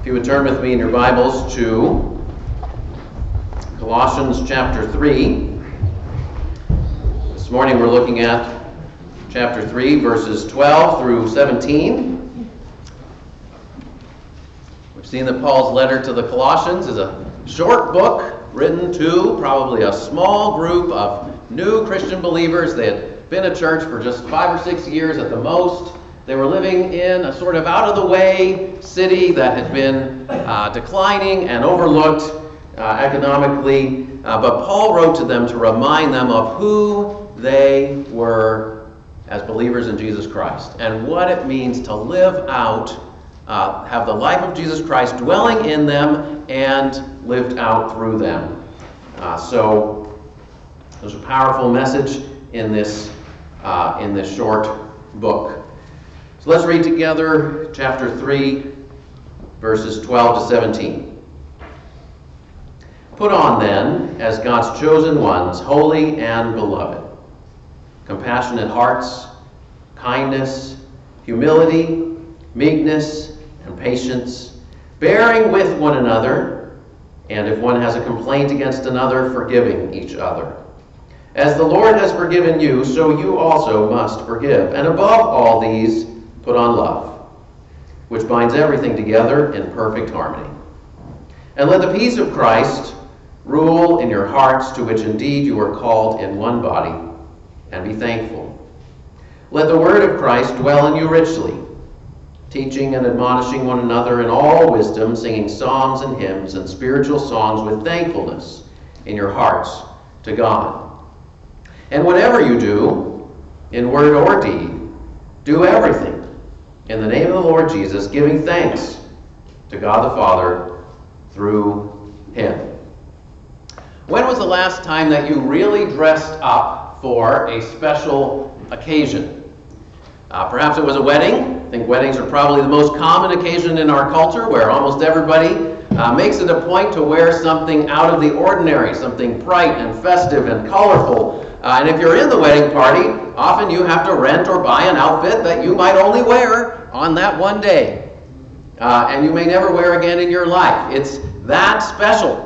If you would turn with me in your Bibles to Colossians chapter 3. This morning we're looking at chapter 3, verses 12 through 17. We've seen that Paul's letter to the Colossians is a short book written to probably a small group of new Christian believers. They had been a church for just five or six years at the most. They were living in a sort of out of the way city that had been uh, declining and overlooked uh, economically. Uh, but Paul wrote to them to remind them of who they were as believers in Jesus Christ and what it means to live out, uh, have the life of Jesus Christ dwelling in them and lived out through them. Uh, so there's a powerful message in this uh, in this short book. Let's read together chapter 3, verses 12 to 17. Put on then, as God's chosen ones, holy and beloved, compassionate hearts, kindness, humility, meekness, and patience, bearing with one another, and if one has a complaint against another, forgiving each other. As the Lord has forgiven you, so you also must forgive. And above all these, put on love, which binds everything together in perfect harmony. And let the peace of Christ rule in your hearts, to which indeed you are called in one body, and be thankful. Let the word of Christ dwell in you richly, teaching and admonishing one another in all wisdom, singing psalms and hymns and spiritual songs with thankfulness in your hearts to God. And whatever you do, in word or deed, do everything in the name of the Lord Jesus, giving thanks to God the Father through him. When was the last time that you really dressed up for a special occasion? Uh, perhaps it was a wedding. I think weddings are probably the most common occasion in our culture where almost everybody uh, makes it a point to wear something out of the ordinary, something bright and festive and colorful. Uh, and if you're in the wedding party, often you have to rent or buy an outfit that you might only wear on that one day. Uh, and you may never wear again in your life. It's that special.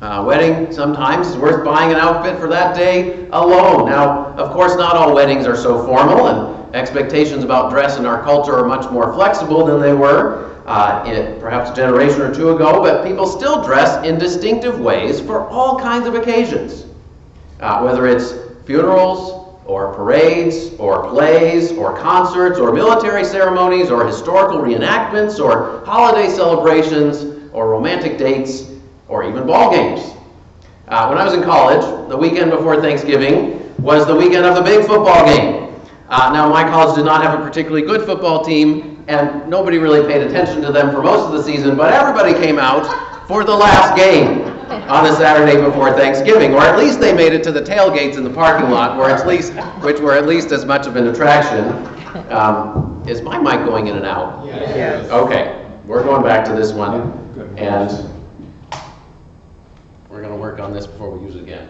Uh, wedding sometimes is worth buying an outfit for that day alone. Now, of course, not all weddings are so formal, and expectations about dress in our culture are much more flexible than they were uh, in, perhaps a generation or two ago, but people still dress in distinctive ways for all kinds of occasions. Uh, whether it's funerals, or parades, or plays, or concerts, or military ceremonies, or historical reenactments, or holiday celebrations, or romantic dates, or even ball games. Uh, when I was in college, the weekend before Thanksgiving was the weekend of the big football game. Uh, now, my college did not have a particularly good football team, and nobody really paid attention to them for most of the season, but everybody came out for the last game on the Saturday before Thanksgiving, or at least they made it to the tailgates in the parking lot, where at least, which were at least as much of an attraction. Um, is my mic going in and out? Yes. Okay, we're going back to this one, and we're going to work on this before we use it again.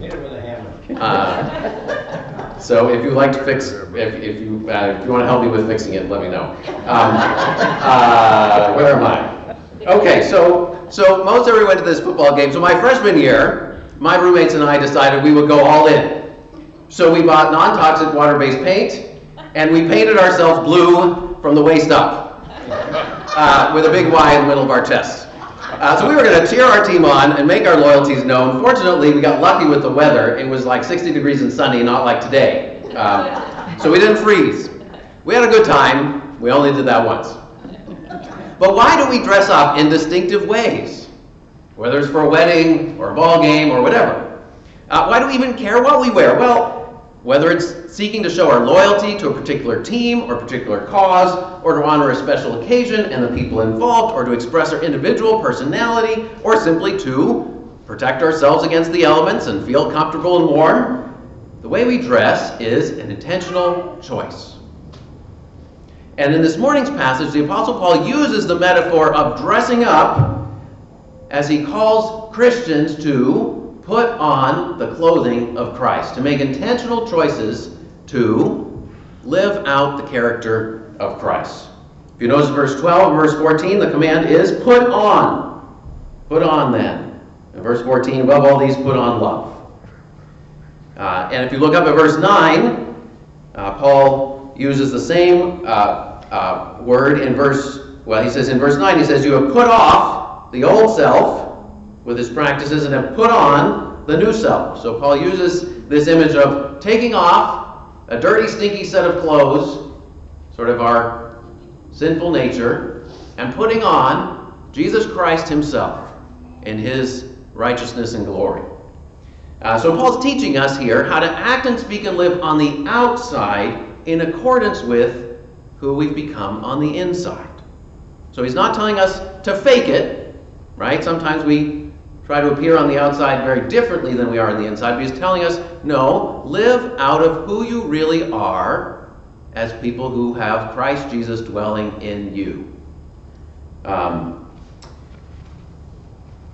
It with a hammer. uh, so if you'd like to fix, if, if you uh, if you want to help me with fixing it, let me know. Um, uh, where am I? Okay, so so most everyone went to this football game. So my freshman year, my roommates and I decided we would go all in. So we bought non-toxic water-based paint, and we painted ourselves blue from the waist up, uh, with a big Y in the middle of our chest. Uh, so we were going to cheer our team on and make our loyalties known. Fortunately, we got lucky with the weather. It was like 60 degrees and sunny, not like today. Um, so we didn't freeze. We had a good time. We only did that once. But why do we dress up in distinctive ways? Whether it's for a wedding or a ball game or whatever. Uh, why do we even care what we wear? Well, whether it's seeking to show our loyalty to a particular team or particular cause, or to honor a special occasion and the people involved, or to express our individual personality, or simply to protect ourselves against the elements and feel comfortable and warm, the way we dress is an intentional choice. And in this morning's passage, the Apostle Paul uses the metaphor of dressing up as he calls Christians to put on the clothing of Christ, to make intentional choices to live out the character of Christ. If you notice verse 12 verse 14, the command is put on. Put on then. In verse 14, above all these, put on love. Uh, and if you look up at verse 9, uh, Paul uses the same uh, uh, word in verse, well, he says in verse 9, he says, You have put off the old self with his practices and have put on the new self. So Paul uses this image of taking off a dirty, stinky set of clothes, sort of our sinful nature, and putting on Jesus Christ himself in his righteousness and glory. Uh, so Paul's teaching us here how to act and speak and live on the outside in accordance with who we've become on the inside. So he's not telling us to fake it, right? Sometimes we try to appear on the outside very differently than we are on the inside, but he's telling us, no, live out of who you really are as people who have Christ Jesus dwelling in you. Um,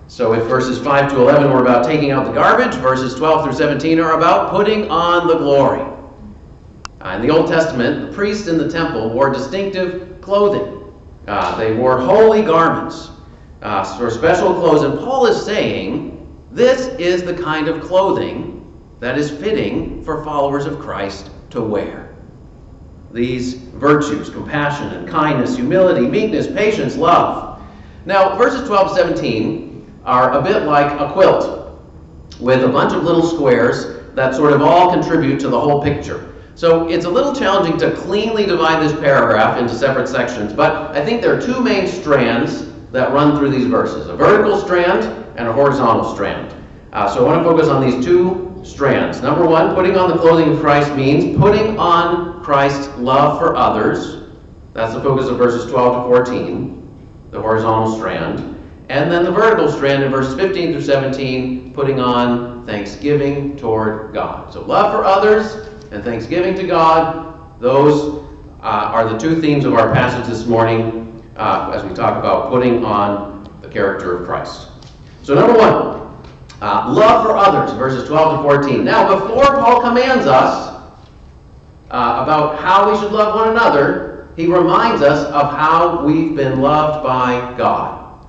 so if verses 5 to 11 were about taking out the garbage, verses 12 through 17 are about putting on the glory. Uh, in the Old Testament, the priests in the temple wore distinctive clothing. Uh, they wore holy garments uh, for special clothes. And Paul is saying this is the kind of clothing that is fitting for followers of Christ to wear. These virtues, compassion and kindness, humility, meekness, patience, love. Now, verses 12 17 are a bit like a quilt with a bunch of little squares that sort of all contribute to the whole picture. So it's a little challenging to cleanly divide this paragraph into separate sections, but I think there are two main strands that run through these verses, a vertical strand and a horizontal strand. Uh, so I want to focus on these two strands. Number one, putting on the clothing of Christ means putting on Christ's love for others. That's the focus of verses 12 to 14, the horizontal strand. And then the vertical strand in verses 15 through 17, putting on thanksgiving toward God. So love for others and thanksgiving to God, those uh, are the two themes of our passage this morning uh, as we talk about putting on the character of Christ. So number one, uh, love for others, verses 12 to 14. Now, before Paul commands us uh, about how we should love one another, he reminds us of how we've been loved by God.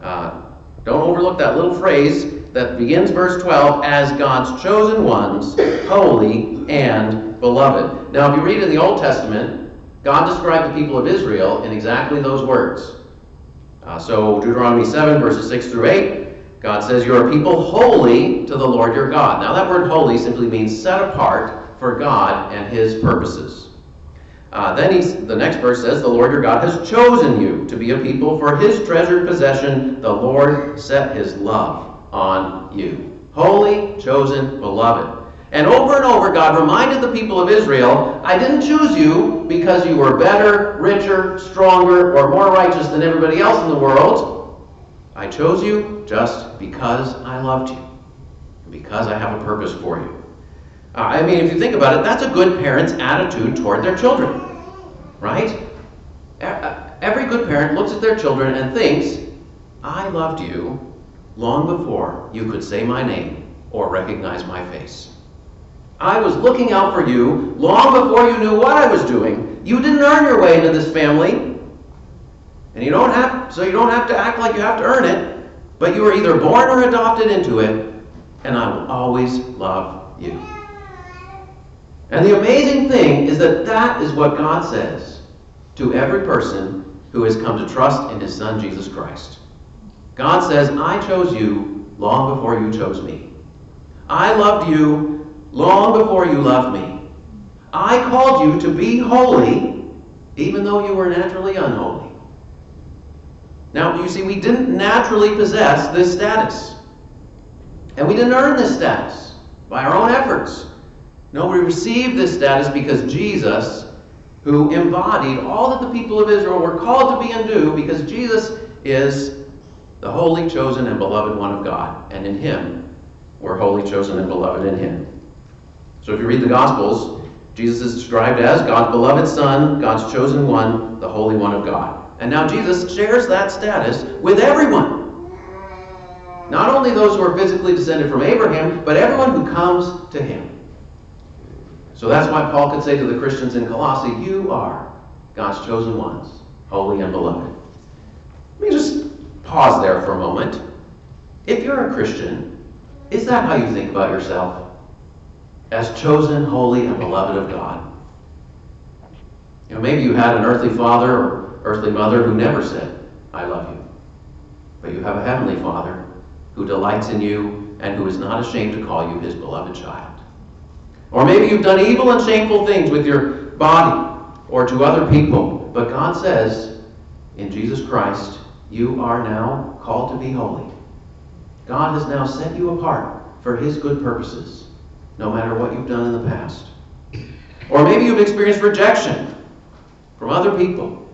Uh, don't overlook that little phrase that begins verse 12 as God's chosen ones, holy and beloved. Now, if you read in the Old Testament, God described the people of Israel in exactly those words. Uh, so, Deuteronomy 7, verses 6 through 8, God says, You are a people holy to the Lord your God. Now, that word holy simply means set apart for God and his purposes. Uh, then the next verse says, The Lord your God has chosen you to be a people for his treasured possession. The Lord set his love on you. Holy, chosen, beloved. And over and over, God reminded the people of Israel, I didn't choose you because you were better, richer, stronger, or more righteous than everybody else in the world. I chose you just because I loved you, because I have a purpose for you. Uh, I mean, if you think about it, that's a good parent's attitude toward their children, right? Uh, every good parent looks at their children and thinks, I loved you long before you could say my name or recognize my face. I was looking out for you long before you knew what I was doing. You didn't earn your way into this family. And you don't have so you don't have to act like you have to earn it, but you were either born or adopted into it, and I will always love you. And the amazing thing is that that is what God says to every person who has come to trust in his Son, Jesus Christ. God says, I chose you long before you chose me. I loved you long before you loved me. I called you to be holy, even though you were naturally unholy. Now, you see, we didn't naturally possess this status. And we didn't earn this status by our own efforts. No, we received this status because Jesus, who embodied all that the people of Israel were called to be and do, because Jesus is the holy, chosen, and beloved one of God. And in him, we're holy, chosen, and beloved in him. So if you read the Gospels, Jesus is described as God's beloved Son, God's chosen one, the Holy One of God. And now Jesus shares that status with everyone. Not only those who are physically descended from Abraham, but everyone who comes to him. So that's why Paul could say to the Christians in Colossae, You are God's chosen ones, holy and beloved. Let me just pause there for a moment. If you're a Christian, is that how you think about yourself? As chosen, holy, and beloved of God? You know, maybe you had an earthly father or earthly mother who never said, I love you. But you have a heavenly father who delights in you and who is not ashamed to call you his beloved child. Or maybe you've done evil and shameful things with your body or to other people, but God says, in Jesus Christ, you are now called to be holy. God has now set you apart for his good purposes, no matter what you've done in the past. Or maybe you've experienced rejection from other people.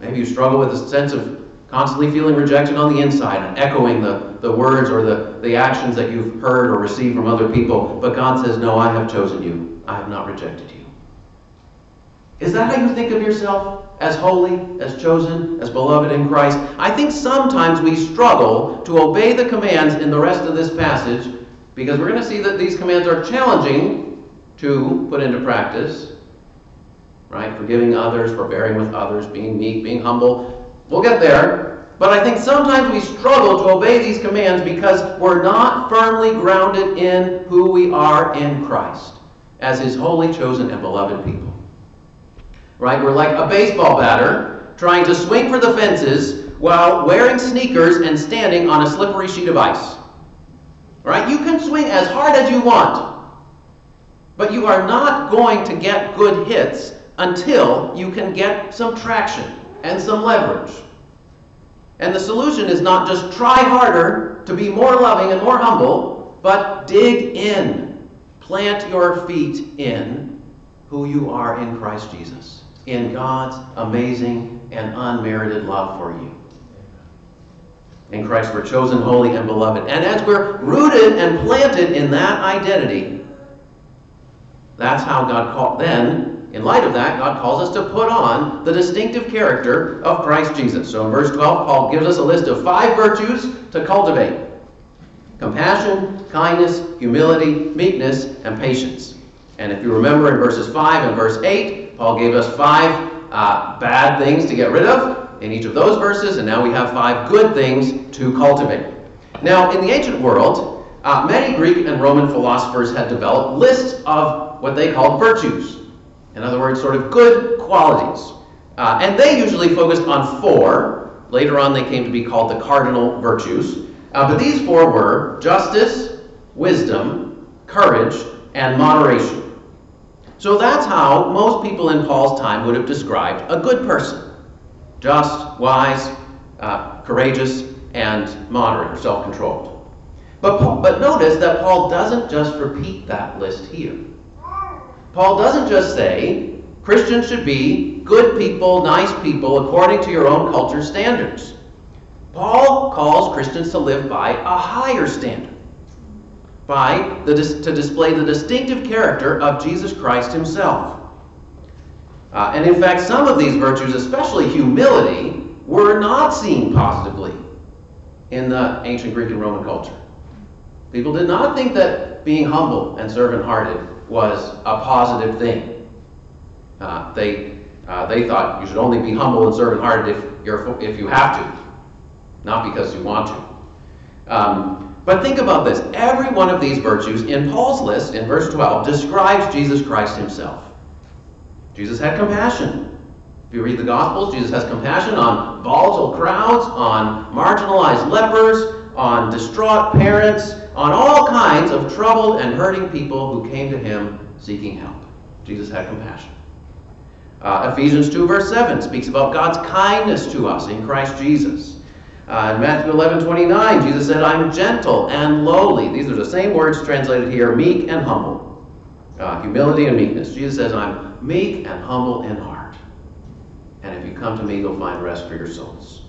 Maybe you struggle with a sense of constantly feeling rejection on the inside and echoing the, the words or the, the actions that you've heard or received from other people. But God says, No, I have chosen you. I have not rejected you. Is that how you think of yourself? As holy, as chosen, as beloved in Christ? I think sometimes we struggle to obey the commands in the rest of this passage because we're going to see that these commands are challenging to put into practice. Right? Forgiving others, forbearing with others, being meek, being humble, We'll get there. But I think sometimes we struggle to obey these commands because we're not firmly grounded in who we are in Christ as His holy, chosen, and beloved people. Right? We're like a baseball batter trying to swing for the fences while wearing sneakers and standing on a slippery sheet of ice. Right? You can swing as hard as you want, but you are not going to get good hits until you can get some traction and some leverage. And the solution is not just try harder to be more loving and more humble, but dig in. Plant your feet in who you are in Christ Jesus, in God's amazing and unmerited love for you. In Christ, we're chosen, holy, and beloved. And as we're rooted and planted in that identity, that's how God called. Then in light of that, God calls us to put on the distinctive character of Christ Jesus. So in verse 12, Paul gives us a list of five virtues to cultivate compassion, kindness, humility, meekness, and patience. And if you remember in verses 5 and verse 8, Paul gave us five uh, bad things to get rid of in each of those verses, and now we have five good things to cultivate. Now, in the ancient world, uh, many Greek and Roman philosophers had developed lists of what they called virtues. In other words, sort of good qualities. Uh, and they usually focused on four. Later on, they came to be called the cardinal virtues. Uh, but these four were justice, wisdom, courage, and moderation. So that's how most people in Paul's time would have described a good person just, wise, uh, courageous, and moderate or self controlled. But, but notice that Paul doesn't just repeat that list here. Paul doesn't just say Christians should be good people, nice people, according to your own culture standards. Paul calls Christians to live by a higher standard, by the, to display the distinctive character of Jesus Christ himself. Uh, and in fact, some of these virtues, especially humility, were not seen positively in the ancient Greek and Roman culture. People did not think that being humble and servant hearted was a positive thing. Uh, they, uh, they thought you should only be humble and servant hearted if, you're, if you have to, not because you want to. Um, but think about this. Every one of these virtues in Paul's list in verse 12 describes Jesus Christ himself. Jesus had compassion. If you read the Gospels, Jesus has compassion on volatile crowds, on marginalized lepers, on distraught parents, on all kinds of troubled and hurting people who came to him seeking help. Jesus had compassion. Uh, Ephesians 2, verse 7 speaks about God's kindness to us in Christ Jesus. Uh, in Matthew 11, 29, Jesus said, I'm gentle and lowly. These are the same words translated here meek and humble. Uh, humility and meekness. Jesus says, I'm meek and humble in heart. And if you come to me, you'll find rest for your souls.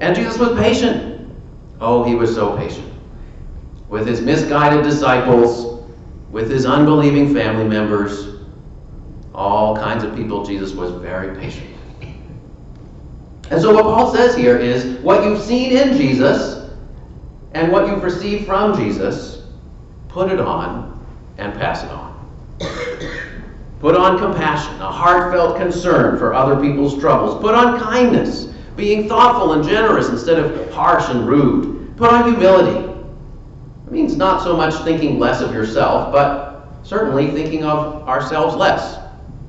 And Jesus was patient. Oh, he was so patient with his misguided disciples, with his unbelieving family members, all kinds of people, Jesus was very patient. And so, what Paul says here is what you've seen in Jesus and what you've received from Jesus, put it on and pass it on. Put on compassion, a heartfelt concern for other people's troubles. Put on kindness, being thoughtful and generous instead of harsh and rude. Put on humility. It means not so much thinking less of yourself, but certainly thinking of ourselves less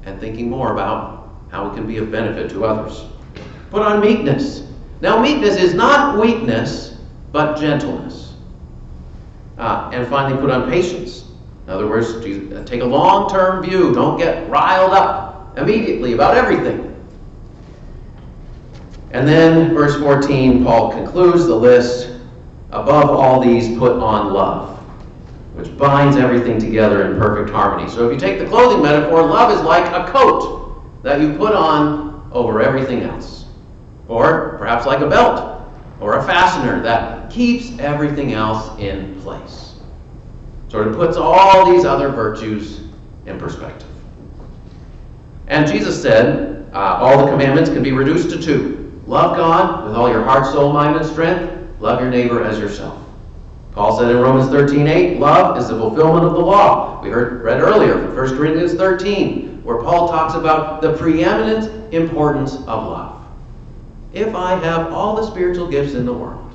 and thinking more about how we can be of benefit to others. Put on meekness. Now, meekness is not weakness, but gentleness. Uh, and finally, put on patience. In other words, uh, take a long term view. Don't get riled up immediately about everything. And then, verse 14, Paul concludes the list above all these, put on love, which binds everything together in perfect harmony. So, if you take the clothing metaphor, love is like a coat that you put on over everything else. Or perhaps like a belt or a fastener that keeps everything else in place. Sort of puts all these other virtues in perspective. And Jesus said, uh, all the commandments can be reduced to two love God with all your heart, soul, mind, and strength, love your neighbor as yourself. Paul said in Romans 13 8, love is the fulfillment of the law. We heard read earlier from 1 Corinthians 13, where Paul talks about the preeminent importance of love. If I have all the spiritual gifts in the world,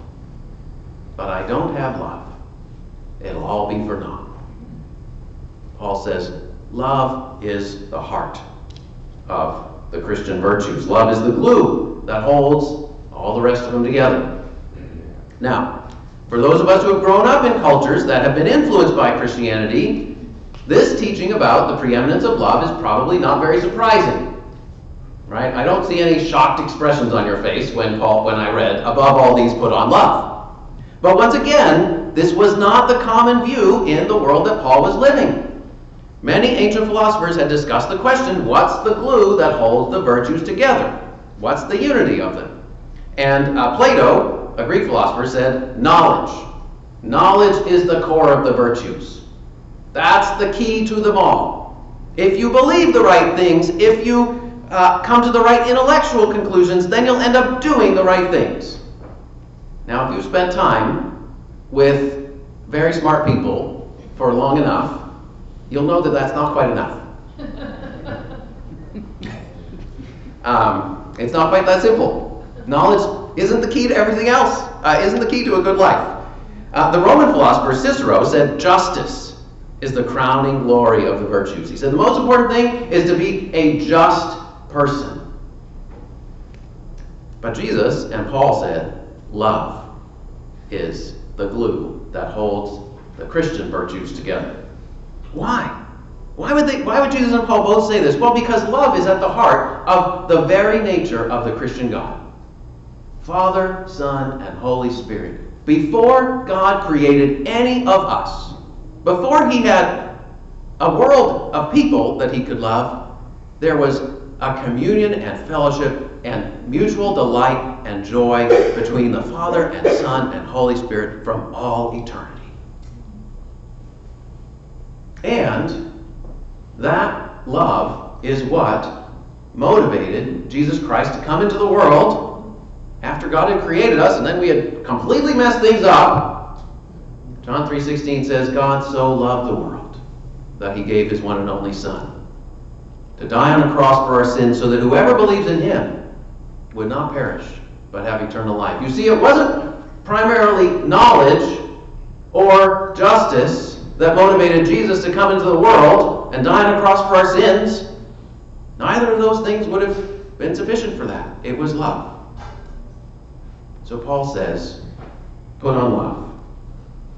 but I don't have love, it'll all be for naught. Paul says, love is the heart of the Christian virtues. Love is the glue that holds all the rest of them together. Now, for those of us who have grown up in cultures that have been influenced by Christianity, this teaching about the preeminence of love is probably not very surprising. Right? I don't see any shocked expressions on your face when Paul when I read above all these put on love. But once again, this was not the common view in the world that Paul was living. Many ancient philosophers had discussed the question what's the glue that holds the virtues together? What's the unity of them? And uh, Plato, a Greek philosopher, said knowledge. Knowledge is the core of the virtues. That's the key to them all. If you believe the right things, if you uh, come to the right intellectual conclusions, then you'll end up doing the right things. Now, if you spend time with very smart people for long enough, you'll know that that's not quite enough. um, it's not quite that simple. Knowledge isn't the key to everything else, uh, isn't the key to a good life. Uh, the Roman philosopher Cicero said justice is the crowning glory of the virtues. He said the most important thing is to be a just person. But Jesus and Paul said, love is the glue that holds the Christian virtues together. Why? Why would, they, why would Jesus and Paul both say this? Well, because love is at the heart of the very nature of the Christian God Father, Son, and Holy Spirit. Before God created any of us, before He had a world of people that He could love, there was a communion and fellowship and mutual delight and joy between the Father and Son and Holy Spirit from all eternity. And that love is what motivated Jesus Christ to come into the world after God had created us and then we had completely messed things up. John 3:16 says God so loved the world that he gave his one and only son to die on a cross for our sins so that whoever believes in him would not perish but have eternal life. You see it wasn't primarily knowledge or justice that motivated Jesus to come into the world and die on a cross for our sins, neither of those things would have been sufficient for that. It was love. So Paul says, put on love.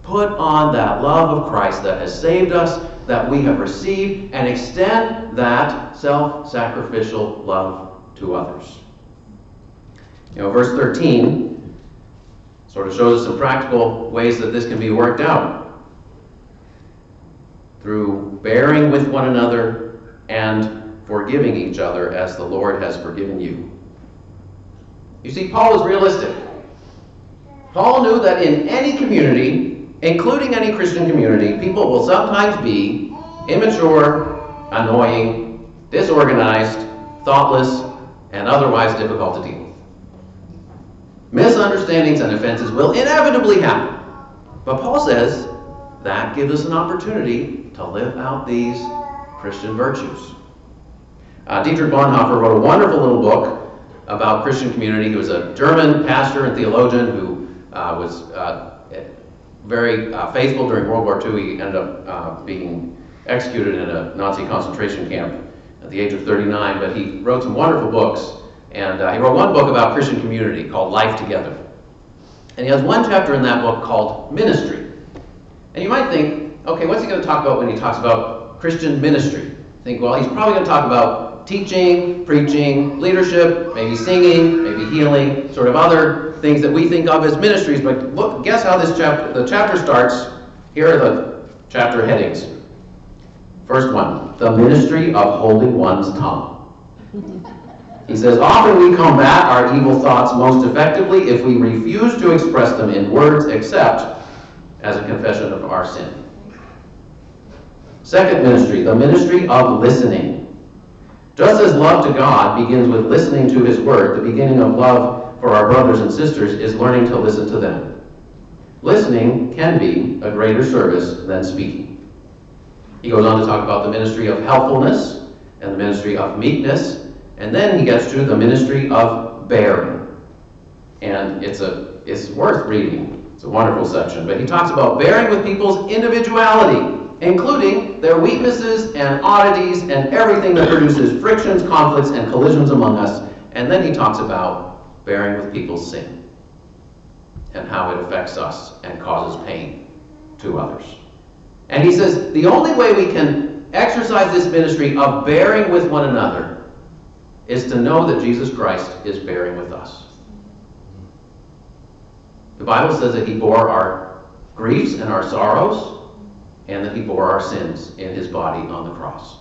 Put on that love of Christ that has saved us, that we have received, and extend that self sacrificial love to others. You know, verse 13 sort of shows us some practical ways that this can be worked out through bearing with one another and forgiving each other as the Lord has forgiven you. You see, Paul was realistic. Paul knew that in any community, including any Christian community, people will sometimes be immature, annoying, disorganized, thoughtless, and otherwise difficult to deal with. Misunderstandings and offenses will inevitably happen. But Paul says that gives us an opportunity to live out these Christian virtues. Uh, Dietrich Bonhoeffer wrote a wonderful little book about Christian community. He was a German pastor and theologian who uh, was uh, very uh, faithful during World War II. He ended up uh, being executed in a Nazi concentration camp at the age of 39, but he wrote some wonderful books. And uh, he wrote one book about Christian community called Life Together. And he has one chapter in that book called Ministry. And you might think, okay, what's he going to talk about when he talks about Christian ministry? Think, well, he's probably going to talk about teaching, preaching, leadership, maybe singing, maybe healing, sort of other things that we think of as ministries. But look, guess how this chapter, the chapter starts. Here are the chapter headings. First one, the ministry of holding one's tongue. He says, often we combat our evil thoughts most effectively if we refuse to express them in words except as a confession of our sin. Second ministry, the ministry of listening. Just as love to God begins with listening to His Word, the beginning of love for our brothers and sisters is learning to listen to them. Listening can be a greater service than speaking. He goes on to talk about the ministry of helpfulness and the ministry of meekness, and then he gets to the ministry of bearing. And it's, a, it's worth reading. It's a wonderful section. But he talks about bearing with people's individuality including their weaknesses and oddities and everything that produces frictions, conflicts, and collisions among us. And then he talks about bearing with people's sin and how it affects us and causes pain to others. And he says the only way we can exercise this ministry of bearing with one another is to know that Jesus Christ is bearing with us. The Bible says that he bore our griefs and our sorrows and that he bore our sins in his body on the cross.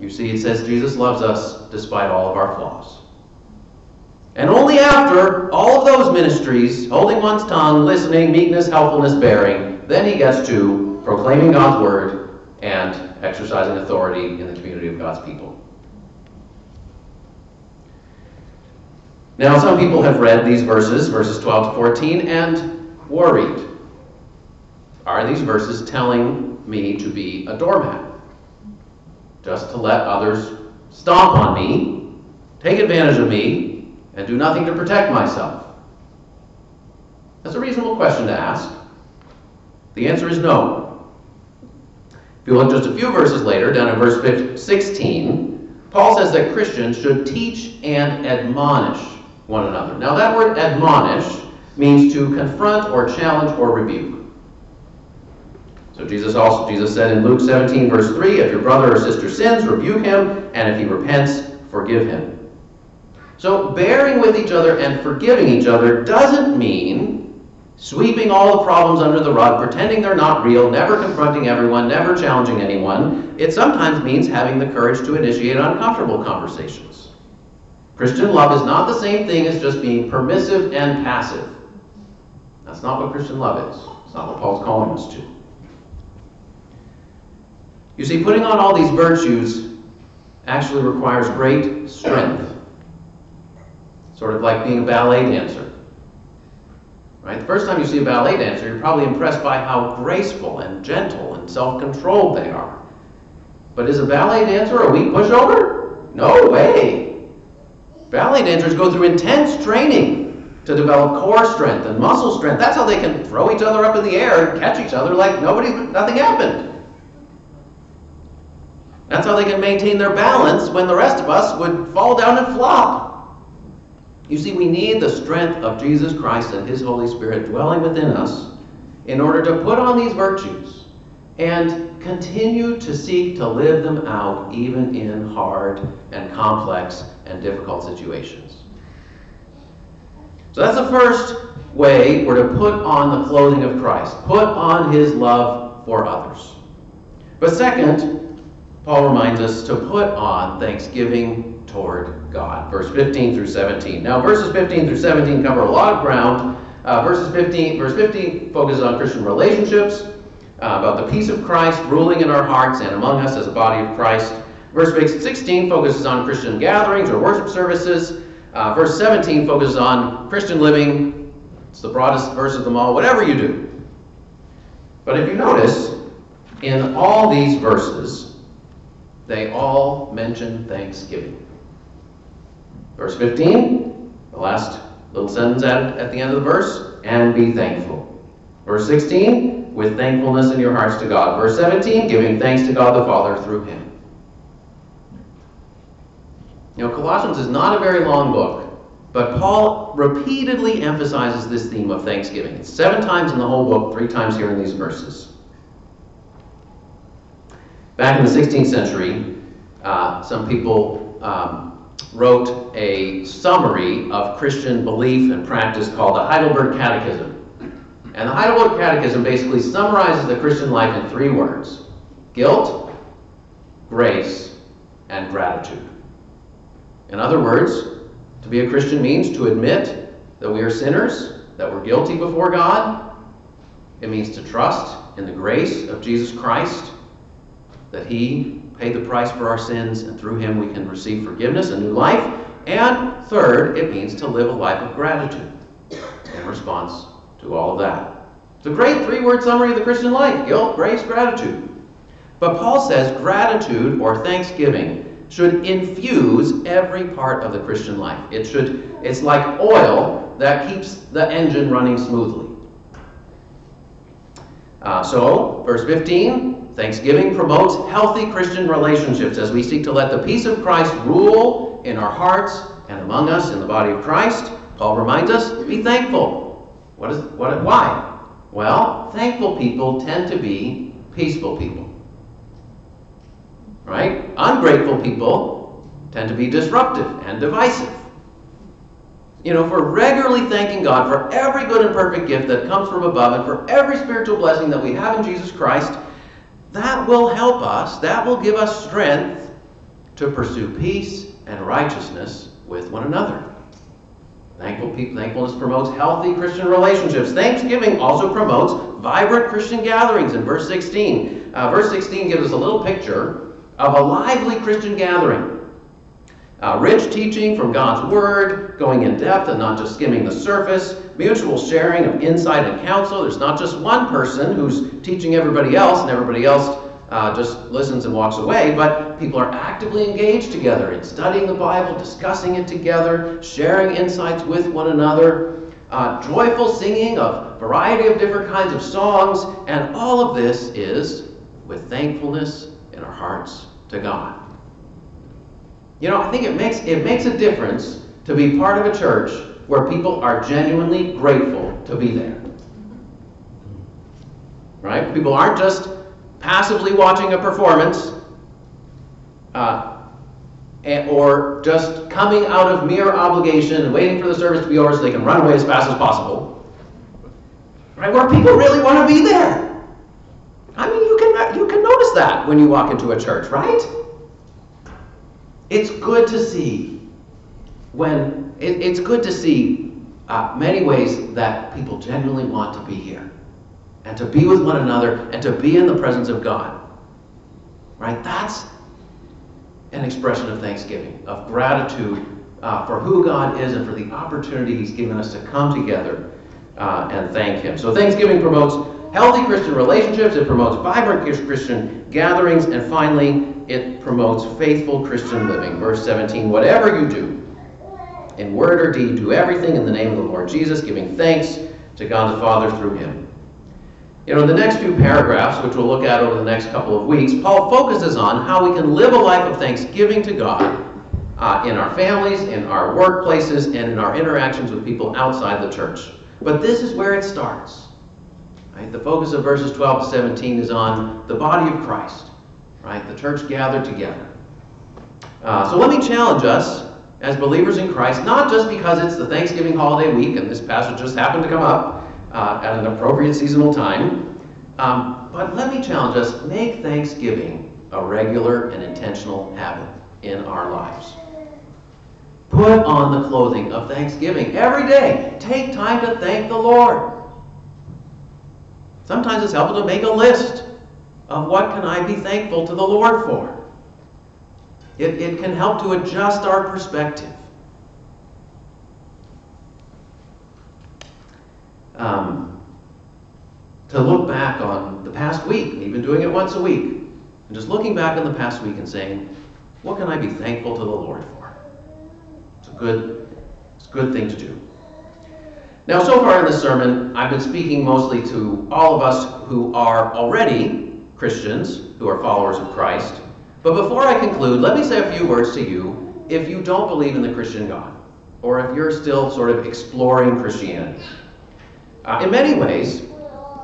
You see, it says Jesus loves us despite all of our flaws. And only after all of those ministries, holding one's tongue, listening, meekness, helpfulness, bearing, then he gets to proclaiming God's word and exercising authority in the community of God's people. Now, some people have read these verses, verses 12 to 14, and worried. Are these verses telling me to be a doormat? Just to let others stomp on me, take advantage of me, and do nothing to protect myself? That's a reasonable question to ask. The answer is no. If you look just a few verses later, down in verse 16, Paul says that Christians should teach and admonish one another. Now, that word admonish means to confront or challenge or rebuke. So Jesus also Jesus said in Luke 17, verse 3, if your brother or sister sins, rebuke him, and if he repents, forgive him. So bearing with each other and forgiving each other doesn't mean sweeping all the problems under the rug, pretending they're not real, never confronting everyone, never challenging anyone. It sometimes means having the courage to initiate uncomfortable conversations. Christian love is not the same thing as just being permissive and passive. That's not what Christian love is. It's not what Paul's calling us to. You see, putting on all these virtues actually requires great strength. Sort of like being a ballet dancer. Right? The first time you see a ballet dancer, you're probably impressed by how graceful and gentle and self-controlled they are. But is a ballet dancer a weak pushover? No way. Ballet dancers go through intense training to develop core strength and muscle strength. That's how they can throw each other up in the air and catch each other like nobody, nothing happened. That's how they can maintain their balance when the rest of us would fall down and flop. You see, we need the strength of Jesus Christ and His Holy Spirit dwelling within us in order to put on these virtues and continue to seek to live them out even in hard and complex and difficult situations. So that's the first way we're to put on the clothing of Christ, put on His love for others. But second, Paul reminds us to put on thanksgiving toward God. Verse 15 through 17. Now, verses 15 through 17 cover a lot of ground. Uh, verses 15, verse 15 focuses on Christian relationships, uh, about the peace of Christ ruling in our hearts and among us as a body of Christ. Verse 16 focuses on Christian gatherings or worship services. Uh, verse 17 focuses on Christian living. It's the broadest verse of them all, whatever you do. But if you notice, in all these verses, they all mention thanksgiving. Verse 15, the last little sentence added at the end of the verse, and be thankful. Verse 16, with thankfulness in your hearts to God. Verse 17, giving thanks to God the Father through him. You know, Colossians is not a very long book, but Paul repeatedly emphasizes this theme of thanksgiving. It's seven times in the whole book, three times here in these verses. Back in the 16th century, uh, some people um, wrote a summary of Christian belief and practice called the Heidelberg Catechism. And the Heidelberg Catechism basically summarizes the Christian life in three words guilt, grace, and gratitude. In other words, to be a Christian means to admit that we are sinners, that we're guilty before God. It means to trust in the grace of Jesus Christ, that He paid the price for our sins, and through Him we can receive forgiveness and new life. And third, it means to live a life of gratitude in response to all of that. It's a great three word summary of the Christian life guilt, grace, gratitude. But Paul says gratitude or thanksgiving should infuse every part of the Christian life. It should, it's like oil that keeps the engine running smoothly. Uh, so, verse 15, thanksgiving promotes healthy Christian relationships as we seek to let the peace of Christ rule in our hearts and among us in the body of Christ. Paul reminds us, to be thankful. What is, what, why? Well, thankful people tend to be peaceful people right? Ungrateful people tend to be disruptive and divisive. You know, for regularly thanking God for every good and perfect gift that comes from above and for every spiritual blessing that we have in Jesus Christ, that will help us, that will give us strength to pursue peace and righteousness with one another. Thankful people, thankfulness promotes healthy Christian relationships. Thanksgiving also promotes vibrant Christian gatherings in verse 16. Uh, verse 16 gives us a little picture of a lively Christian gathering. Uh, rich teaching from God's Word, going in depth and not just skimming the surface, mutual sharing of insight and counsel. There's not just one person who's teaching everybody else and everybody else uh, just listens and walks away, but people are actively engaged together in studying the Bible, discussing it together, sharing insights with one another, uh, joyful singing of variety of different kinds of songs, and all of this is with thankfulness in our hearts to God. You know, I think it makes, it makes a difference to be part of a church where people are genuinely grateful to be there. Right? People aren't just passively watching a performance uh, or just coming out of mere obligation and waiting for the service to be over so they can run away as fast as possible. Right? Where people really want to be there. I mean, you can, you can notice that when you walk into a church, right? It's good to see when, it, it's good to see uh, many ways that people genuinely want to be here and to be with one another and to be in the presence of God. Right? That's an expression of thanksgiving, of gratitude uh, for who God is and for the opportunity He's given us to come together uh, and thank Him. So, Thanksgiving promotes healthy Christian relationships, it promotes vibrant Christian gatherings, and finally, it promotes faithful Christian living. Verse 17 Whatever you do, in word or deed, do everything in the name of the Lord Jesus, giving thanks to God the Father through him. You know, in the next few paragraphs, which we'll look at over the next couple of weeks, Paul focuses on how we can live a life of thanksgiving to God uh, in our families, in our workplaces, and in our interactions with people outside the church. But this is where it starts. Right? The focus of verses 12 to 17 is on the body of Christ, right? The church gathered together. Uh, so let me challenge us as believers in Christ, not just because it's the Thanksgiving holiday week and this passage just happened to come up uh, at an appropriate seasonal time, um, but let me challenge us make Thanksgiving a regular and intentional habit in our lives. Put on the clothing of thanksgiving every day. Take time to thank the Lord. Sometimes it's helpful to make a list of what can I be thankful to the Lord for. It, it can help to adjust our perspective. Um, to look back on the past week, even doing it once a week, And just looking back on the past week and saying, what can I be thankful to the Lord for? It's a good, it's a good thing to do. Now, so far in this sermon, I've been speaking mostly to all of us who are already Christians, who are followers of Christ. But before I conclude, let me say a few words to you if you don't believe in the Christian God, or if you're still sort of exploring Christianity. Uh, in many ways,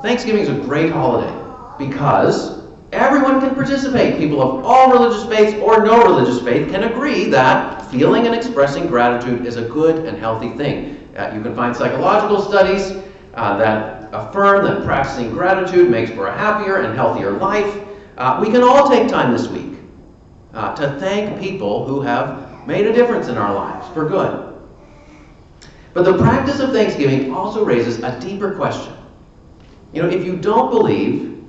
Thanksgiving is a great holiday because everyone can participate. People of all religious faiths or no religious faith can agree that feeling and expressing gratitude is a good and healthy thing. You can find psychological studies uh, that affirm that practicing gratitude makes for a happier and healthier life. Uh, we can all take time this week uh, to thank people who have made a difference in our lives for good. But the practice of thanksgiving also raises a deeper question. You know, if you don't believe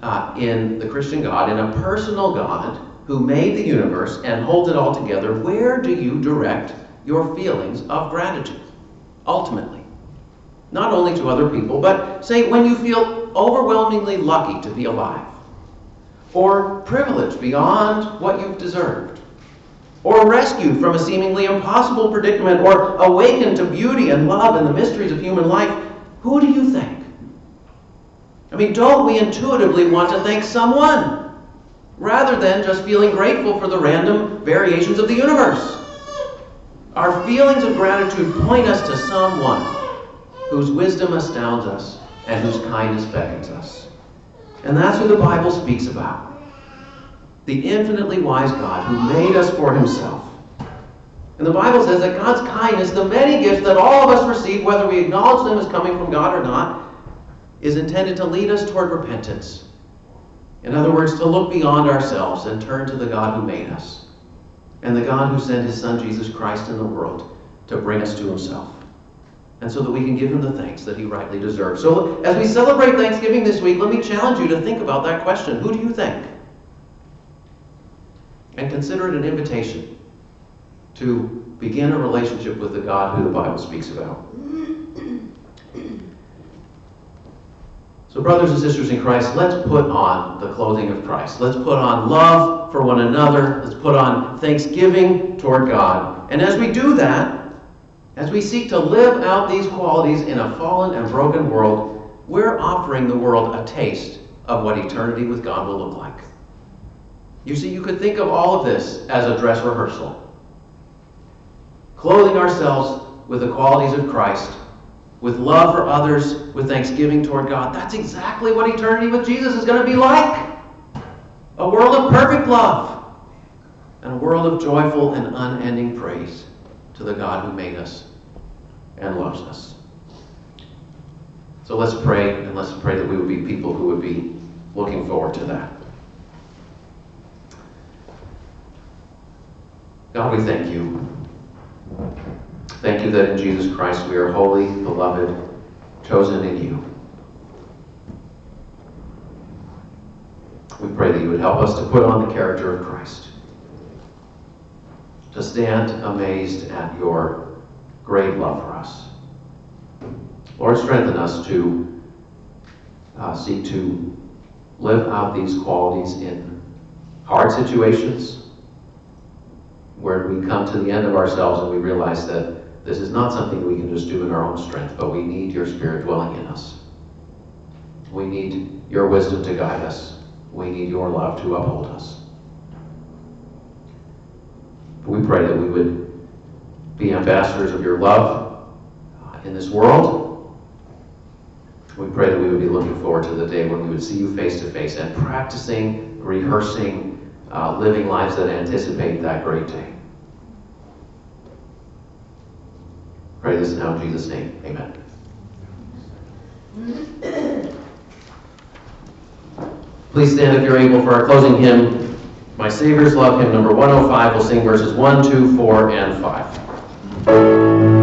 uh, in the Christian God, in a personal God who made the universe and holds it all together, where do you direct your feelings of gratitude? Ultimately. Not only to other people, but say when you feel overwhelmingly lucky to be alive, or privileged beyond what you've deserved, or rescued from a seemingly impossible predicament, or awakened to beauty and love and the mysteries of human life, who do you think? I mean, don't we intuitively want to thank someone rather than just feeling grateful for the random variations of the universe? Our feelings of gratitude point us to someone whose wisdom astounds us and whose kindness beckons us. And that's who the Bible speaks about the infinitely wise God who made us for himself. And the Bible says that God's kindness, the many gifts that all of us receive, whether we acknowledge them as coming from God or not, is intended to lead us toward repentance. In other words, to look beyond ourselves and turn to the God who made us and the God who sent his Son Jesus Christ in the world to bring us to himself. And so that we can give him the thanks that he rightly deserves. So as we celebrate Thanksgiving this week, let me challenge you to think about that question. Who do you think? And consider it an invitation to begin a relationship with the God who the Bible speaks about. So, brothers and sisters in Christ, let's put on the clothing of Christ. Let's put on love for one another. Let's put on thanksgiving toward God. And as we do that, as we seek to live out these qualities in a fallen and broken world, we're offering the world a taste of what eternity with God will look like. You see, you could think of all of this as a dress rehearsal. Clothing ourselves with the qualities of Christ with love for others, with thanksgiving toward God. That's exactly what eternity with Jesus is going to be like. A world of perfect love and a world of joyful and unending praise to the God who made us and loves us. So let's pray, and let's pray that we would be people who would be looking forward to that. God, we thank you. Thank you that in Jesus Christ we are holy, beloved, chosen in you. We pray that you would help us to put on the character of Christ, to stand amazed at your great love for us. Lord, strengthen us to uh, seek to live out these qualities in hard situations where we come to the end of ourselves and we realize that this is not something we can just do in our own strength, but we need your Spirit dwelling in us. We need your wisdom to guide us. We need your love to uphold us. We pray that we would be ambassadors of your love uh, in this world. We pray that we would be looking forward to the day when we would see you face to face and practicing, rehearsing, uh, living lives that anticipate that great day. Pray this now in Jesus' name. Amen. Please stand if you're able for our closing hymn, My Savior's Love, hymn number 105. We'll sing verses 1, 2, 4, and 5.